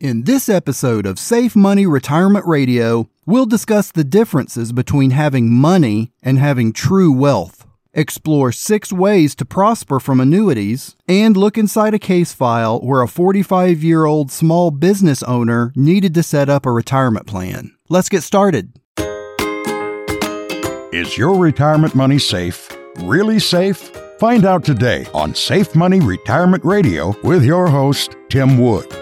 In this episode of Safe Money Retirement Radio, we'll discuss the differences between having money and having true wealth, explore six ways to prosper from annuities, and look inside a case file where a 45 year old small business owner needed to set up a retirement plan. Let's get started. Is your retirement money safe? Really safe? Find out today on Safe Money Retirement Radio with your host, Tim Wood.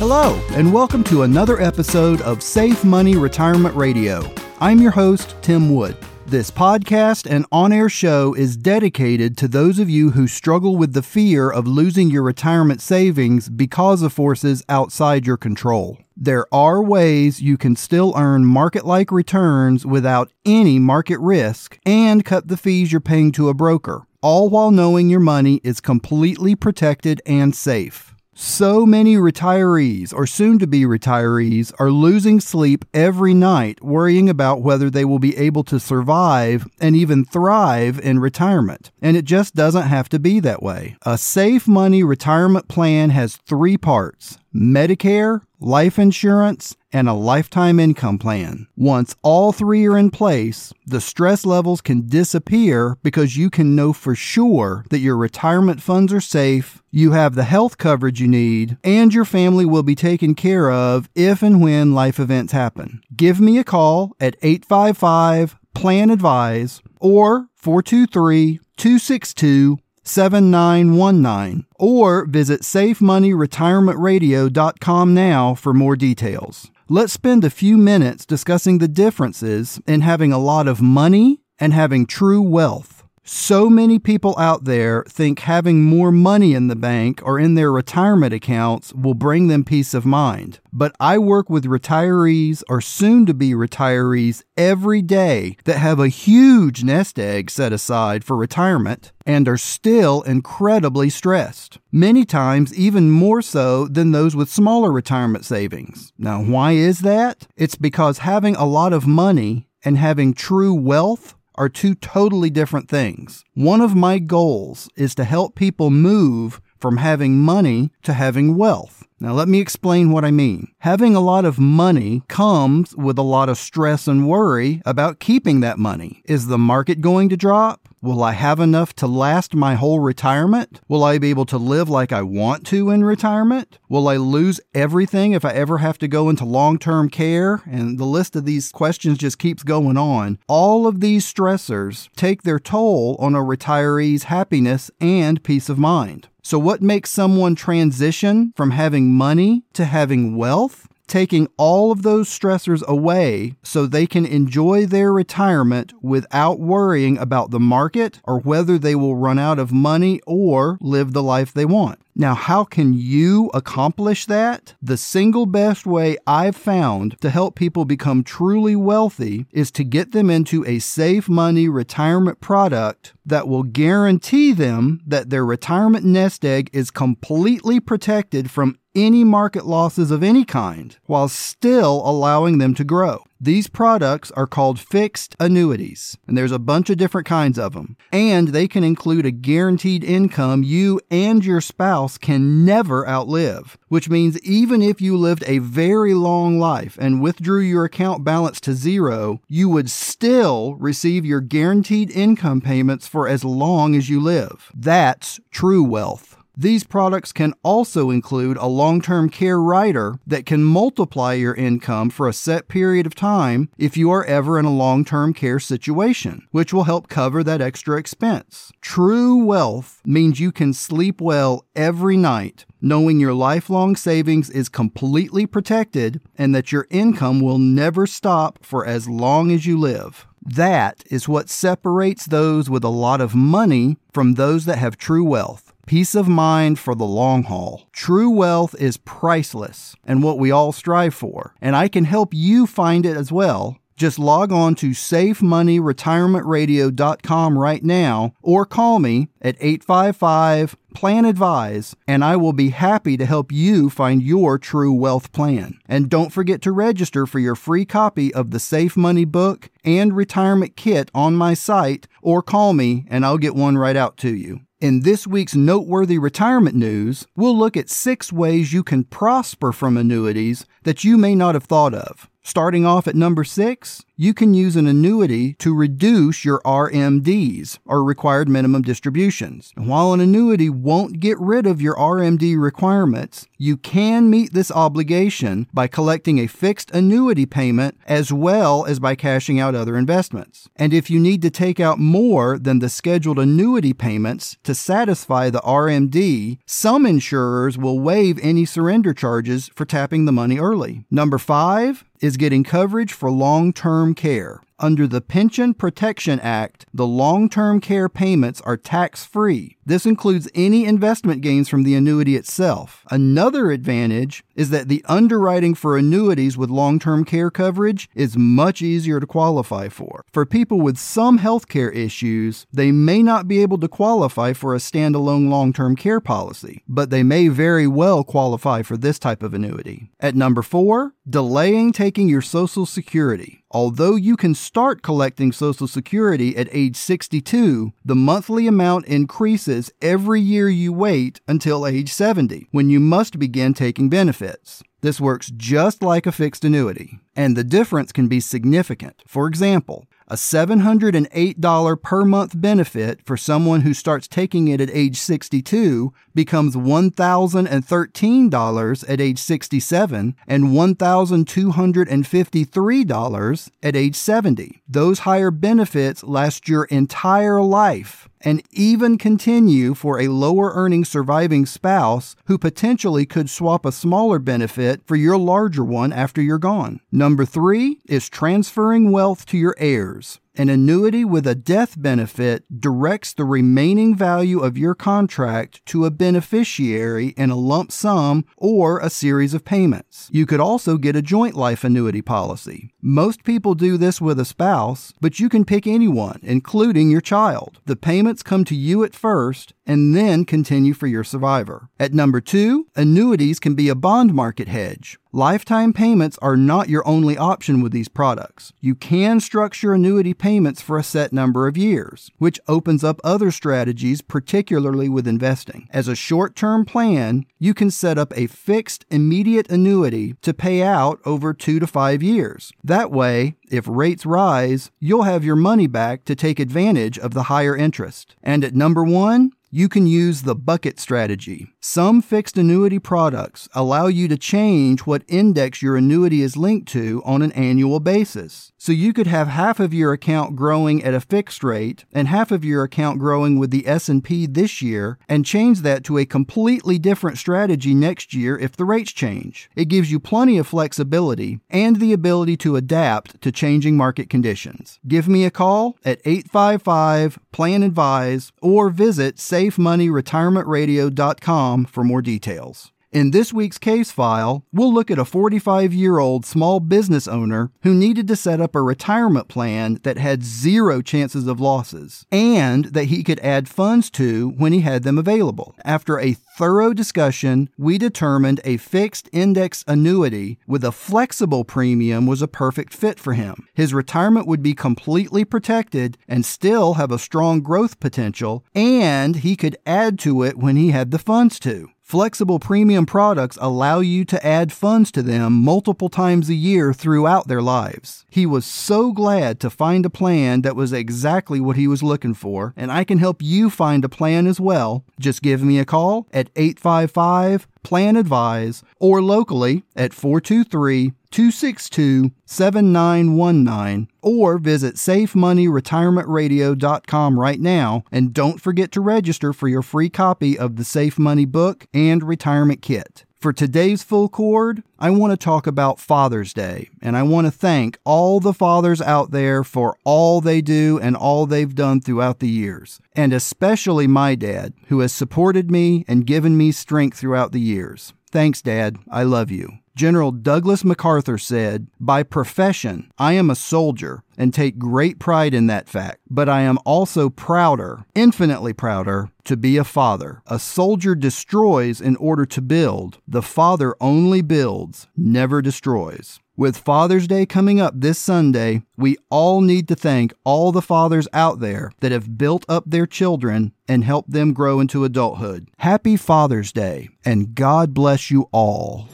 Hello, and welcome to another episode of Safe Money Retirement Radio. I'm your host, Tim Wood. This podcast and on air show is dedicated to those of you who struggle with the fear of losing your retirement savings because of forces outside your control. There are ways you can still earn market like returns without any market risk and cut the fees you're paying to a broker, all while knowing your money is completely protected and safe. So many retirees or soon to be retirees are losing sleep every night worrying about whether they will be able to survive and even thrive in retirement. And it just doesn't have to be that way. A safe money retirement plan has three parts Medicare, life insurance, and a lifetime income plan. Once all three are in place, the stress levels can disappear because you can know for sure that your retirement funds are safe, you have the health coverage you need, and your family will be taken care of if and when life events happen. Give me a call at 855 Plan Advise or 423 262 7919 or visit safemoneyretirementradio.com now for more details. Let's spend a few minutes discussing the differences in having a lot of money and having true wealth. So many people out there think having more money in the bank or in their retirement accounts will bring them peace of mind. But I work with retirees or soon to be retirees every day that have a huge nest egg set aside for retirement and are still incredibly stressed. Many times, even more so than those with smaller retirement savings. Now, why is that? It's because having a lot of money and having true wealth are two totally different things. One of my goals is to help people move from having money to having wealth. Now, let me explain what I mean. Having a lot of money comes with a lot of stress and worry about keeping that money. Is the market going to drop? Will I have enough to last my whole retirement? Will I be able to live like I want to in retirement? Will I lose everything if I ever have to go into long term care? And the list of these questions just keeps going on. All of these stressors take their toll on a retiree's happiness and peace of mind. So, what makes someone transition from having money to having wealth? Taking all of those stressors away so they can enjoy their retirement without worrying about the market or whether they will run out of money or live the life they want. Now, how can you accomplish that? The single best way I've found to help people become truly wealthy is to get them into a safe money retirement product that will guarantee them that their retirement nest egg is completely protected from any market losses of any kind while still allowing them to grow. These products are called fixed annuities, and there's a bunch of different kinds of them. And they can include a guaranteed income you and your spouse can never outlive, which means even if you lived a very long life and withdrew your account balance to zero, you would still receive your guaranteed income payments for as long as you live. That's true wealth. These products can also include a long term care rider that can multiply your income for a set period of time if you are ever in a long term care situation, which will help cover that extra expense. True wealth means you can sleep well every night knowing your lifelong savings is completely protected and that your income will never stop for as long as you live. That is what separates those with a lot of money from those that have true wealth peace of mind for the long haul. True wealth is priceless and what we all strive for, and I can help you find it as well. Just log on to safemoneyretirementradio.com right now or call me at 855 Plan Advise, and I will be happy to help you find your true wealth plan. And don't forget to register for your free copy of the Safe Money book and retirement kit on my site, or call me and I'll get one right out to you. In this week's noteworthy retirement news, we'll look at six ways you can prosper from annuities that you may not have thought of. Starting off at number six, you can use an annuity to reduce your RMDs, or required minimum distributions. And while an annuity won't get rid of your RMD requirements, you can meet this obligation by collecting a fixed annuity payment as well as by cashing out other investments. And if you need to take out more than the scheduled annuity payments to satisfy the RMD, some insurers will waive any surrender charges for tapping the money early. Number five, is getting coverage for long term care. Under the Pension Protection Act, the long term care payments are tax free. This includes any investment gains from the annuity itself. Another advantage is that the underwriting for annuities with long term care coverage is much easier to qualify for. For people with some healthcare issues, they may not be able to qualify for a standalone long term care policy, but they may very well qualify for this type of annuity. At number four, delaying taking your Social Security. Although you can start collecting Social Security at age 62, the monthly amount increases every year you wait until age 70, when you must begin taking benefits. This works just like a fixed annuity, and the difference can be significant. For example, a $708 per month benefit for someone who starts taking it at age 62 becomes $1,013 at age 67 and $1,253 at age 70. Those higher benefits last your entire life and even continue for a lower earning surviving spouse who potentially could swap a smaller benefit for your larger one after you're gone. Number three is transferring wealth to your heirs. An annuity with a death benefit directs the remaining value of your contract to a beneficiary in a lump sum or a series of payments. You could also get a joint life annuity policy. Most people do this with a spouse, but you can pick anyone, including your child. The payments come to you at first and then continue for your survivor. At number two, annuities can be a bond market hedge. Lifetime payments are not your only option with these products. You can structure annuity payments for a set number of years, which opens up other strategies, particularly with investing. As a short term plan, you can set up a fixed immediate annuity to pay out over two to five years. That way, if rates rise, you'll have your money back to take advantage of the higher interest. And at number one, you can use the bucket strategy. Some fixed annuity products allow you to change what index your annuity is linked to on an annual basis. So you could have half of your account growing at a fixed rate and half of your account growing with the S&P this year and change that to a completely different strategy next year if the rates change. It gives you plenty of flexibility and the ability to adapt to changing market conditions. Give me a call at 855 Plan Advise or visit SafeMoneyRetirementRadio.com for more details. In this week's case file, we'll look at a 45 year old small business owner who needed to set up a retirement plan that had zero chances of losses and that he could add funds to when he had them available. After a thorough discussion, we determined a fixed index annuity with a flexible premium was a perfect fit for him. His retirement would be completely protected and still have a strong growth potential, and he could add to it when he had the funds to. Flexible premium products allow you to add funds to them multiple times a year throughout their lives. He was so glad to find a plan that was exactly what he was looking for, and I can help you find a plan as well. Just give me a call at 855 Plan Advise or locally at 423 262 7919 or visit safemoneyretirementradio.com right now and don't forget to register for your free copy of the Safe Money book and retirement kit. For today's full chord, I want to talk about Father's Day, and I want to thank all the fathers out there for all they do and all they've done throughout the years, and especially my dad, who has supported me and given me strength throughout the years. Thanks, Dad. I love you. General Douglas MacArthur said, By profession, I am a soldier and take great pride in that fact, but I am also prouder, infinitely prouder, to be a father. A soldier destroys in order to build, the father only builds, never destroys. With Father's Day coming up this Sunday, we all need to thank all the fathers out there that have built up their children and helped them grow into adulthood. Happy Father's Day, and God bless you all.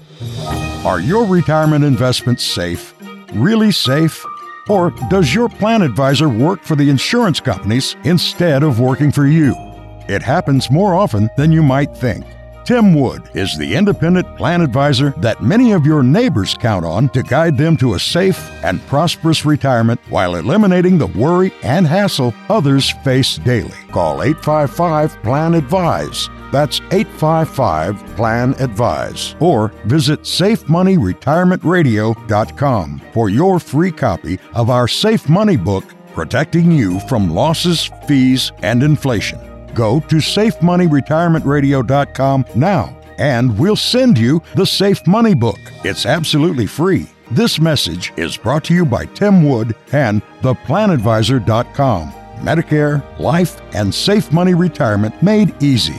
Are your retirement investments safe? Really safe? Or does your plan advisor work for the insurance companies instead of working for you? It happens more often than you might think. Tim Wood is the independent plan advisor that many of your neighbors count on to guide them to a safe and prosperous retirement while eliminating the worry and hassle others face daily. Call 855 Plan Advise. That's 855 Plan Advise. Or visit SafeMoneyRetirementRadio.com for your free copy of our Safe Money book, Protecting You from Losses, Fees, and Inflation. Go to SafeMoneyRetirementRadio.com now and we'll send you the Safe Money book. It's absolutely free. This message is brought to you by Tim Wood and theplanadvisor.com. Medicare, life, and safe money retirement made easy.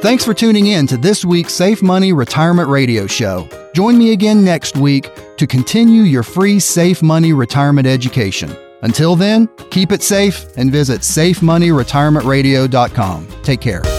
Thanks for tuning in to this week's Safe Money Retirement Radio Show. Join me again next week to continue your free Safe Money Retirement education. Until then, keep it safe and visit safemoneyretirementradio.com. Take care.